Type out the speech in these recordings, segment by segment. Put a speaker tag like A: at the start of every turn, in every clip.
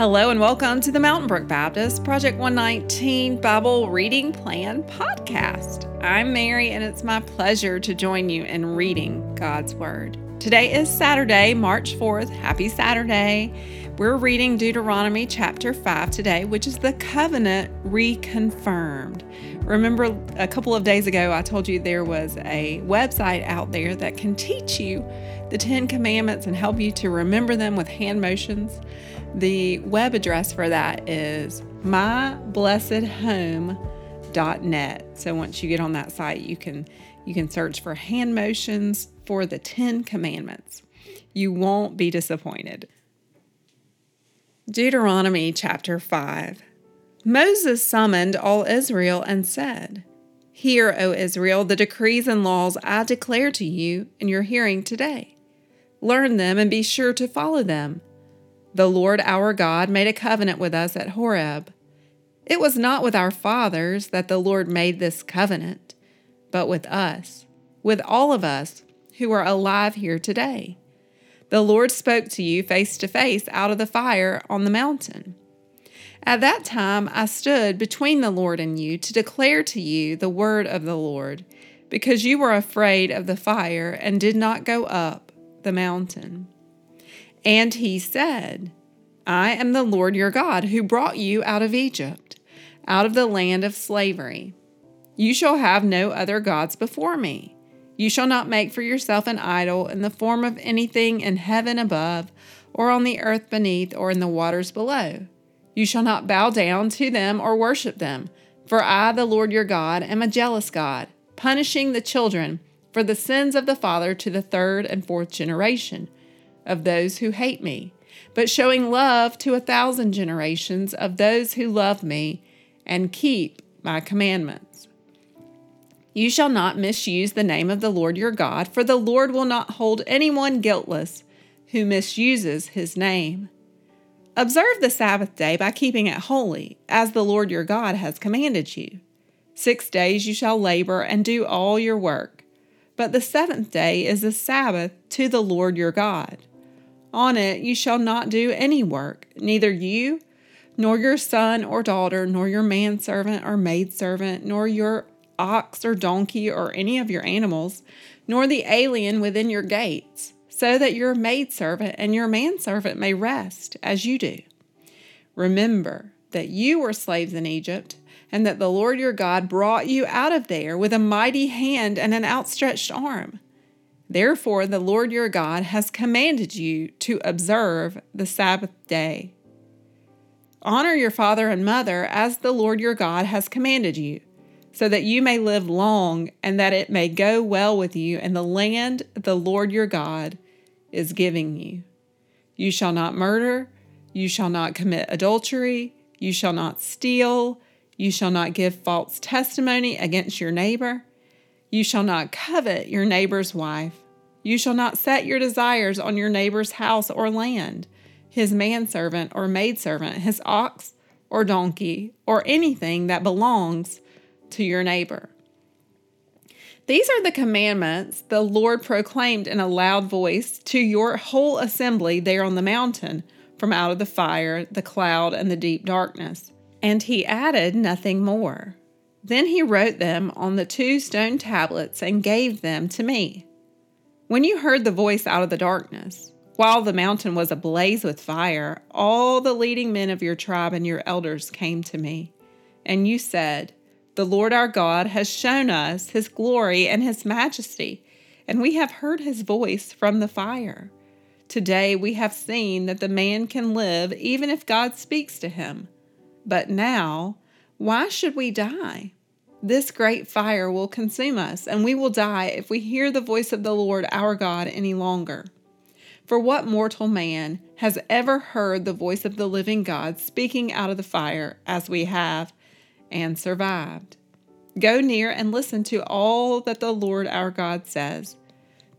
A: Hello and welcome to the Mountain Brook Baptist Project 119 Bible Reading Plan podcast. I'm Mary and it's my pleasure to join you in reading God's Word. Today is Saturday, March 4th. Happy Saturday. We're reading Deuteronomy chapter 5 today, which is the covenant reconfirmed. Remember, a couple of days ago, I told you there was a website out there that can teach you the Ten Commandments and help you to remember them with hand motions. The web address for that is myblessedhome.net. So once you get on that site, you can you can search for hand motions for the 10 commandments. You won't be disappointed. Deuteronomy chapter 5. Moses summoned all Israel and said, Hear, O Israel, the decrees and laws I declare to you in your hearing today. Learn them and be sure to follow them the Lord our God made a covenant with us at Horeb. It was not with our fathers that the Lord made this covenant, but with us, with all of us who are alive here today. The Lord spoke to you face to face out of the fire on the mountain. At that time I stood between the Lord and you to declare to you the word of the Lord, because you were afraid of the fire and did not go up the mountain. And he said, I am the Lord your God who brought you out of Egypt, out of the land of slavery. You shall have no other gods before me. You shall not make for yourself an idol in the form of anything in heaven above, or on the earth beneath, or in the waters below. You shall not bow down to them or worship them, for I, the Lord your God, am a jealous God, punishing the children for the sins of the father to the third and fourth generation of those who hate me, but showing love to a thousand generations of those who love me and keep my commandments. You shall not misuse the name of the Lord your God, for the Lord will not hold anyone guiltless who misuses his name. Observe the Sabbath day by keeping it holy, as the Lord your God has commanded you. Six days you shall labor and do all your work, but the seventh day is a Sabbath to the Lord your God. On it you shall not do any work, neither you, nor your son or daughter, nor your manservant or maidservant, nor your ox or donkey or any of your animals, nor the alien within your gates, so that your maidservant and your manservant may rest as you do. Remember that you were slaves in Egypt, and that the Lord your God brought you out of there with a mighty hand and an outstretched arm. Therefore, the Lord your God has commanded you to observe the Sabbath day. Honor your father and mother as the Lord your God has commanded you, so that you may live long and that it may go well with you in the land the Lord your God is giving you. You shall not murder, you shall not commit adultery, you shall not steal, you shall not give false testimony against your neighbor. You shall not covet your neighbor's wife. You shall not set your desires on your neighbor's house or land, his manservant or maidservant, his ox or donkey, or anything that belongs to your neighbor. These are the commandments the Lord proclaimed in a loud voice to your whole assembly there on the mountain from out of the fire, the cloud, and the deep darkness. And he added nothing more. Then he wrote them on the two stone tablets and gave them to me. When you heard the voice out of the darkness, while the mountain was ablaze with fire, all the leading men of your tribe and your elders came to me. And you said, The Lord our God has shown us his glory and his majesty, and we have heard his voice from the fire. Today we have seen that the man can live even if God speaks to him. But now, why should we die? This great fire will consume us, and we will die if we hear the voice of the Lord our God any longer. For what mortal man has ever heard the voice of the living God speaking out of the fire as we have and survived? Go near and listen to all that the Lord our God says.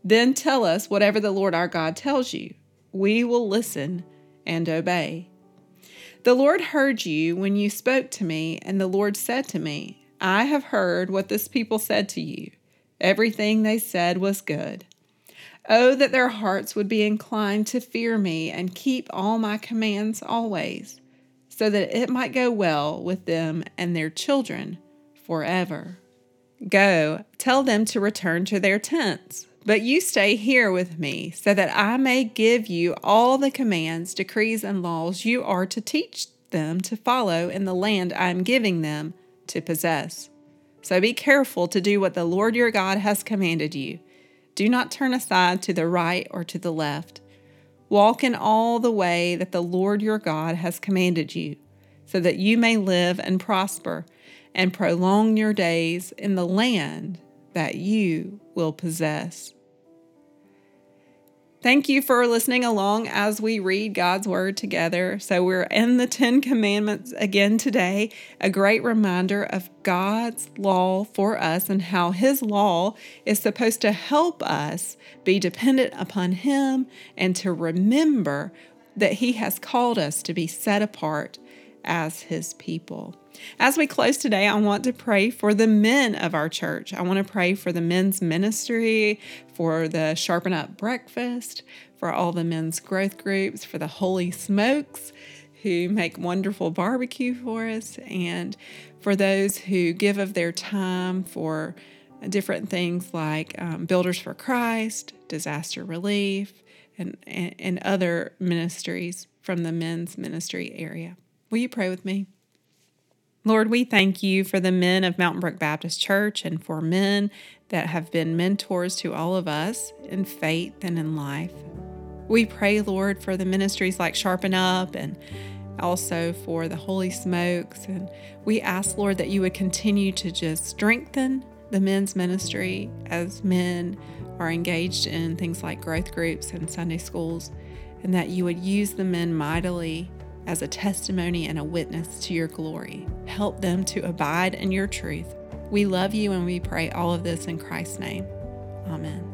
A: Then tell us whatever the Lord our God tells you. We will listen and obey. The Lord heard you when you spoke to me, and the Lord said to me, I have heard what this people said to you. Everything they said was good. Oh, that their hearts would be inclined to fear me and keep all my commands always, so that it might go well with them and their children forever. Go, tell them to return to their tents, but you stay here with me, so that I may give you all the commands, decrees, and laws you are to teach them to follow in the land I am giving them to possess. So be careful to do what the Lord your God has commanded you. Do not turn aside to the right or to the left. Walk in all the way that the Lord your God has commanded you, so that you may live and prosper and prolong your days in the land that you will possess. Thank you for listening along as we read God's Word together. So, we're in the Ten Commandments again today, a great reminder of God's law for us and how His law is supposed to help us be dependent upon Him and to remember that He has called us to be set apart as His people. As we close today, I want to pray for the men of our church. I want to pray for the men's ministry, for the Sharpen Up Breakfast, for all the men's growth groups, for the Holy Smokes who make wonderful barbecue for us, and for those who give of their time for different things like um, Builders for Christ, disaster relief, and, and, and other ministries from the men's ministry area. Will you pray with me? Lord, we thank you for the men of Mountain Brook Baptist Church and for men that have been mentors to all of us in faith and in life. We pray, Lord, for the ministries like Sharpen Up and also for the Holy Smokes. And we ask, Lord, that you would continue to just strengthen the men's ministry as men are engaged in things like growth groups and Sunday schools, and that you would use the men mightily as a testimony and a witness to your glory. Help them to abide in your truth. We love you and we pray all of this in Christ's name. Amen.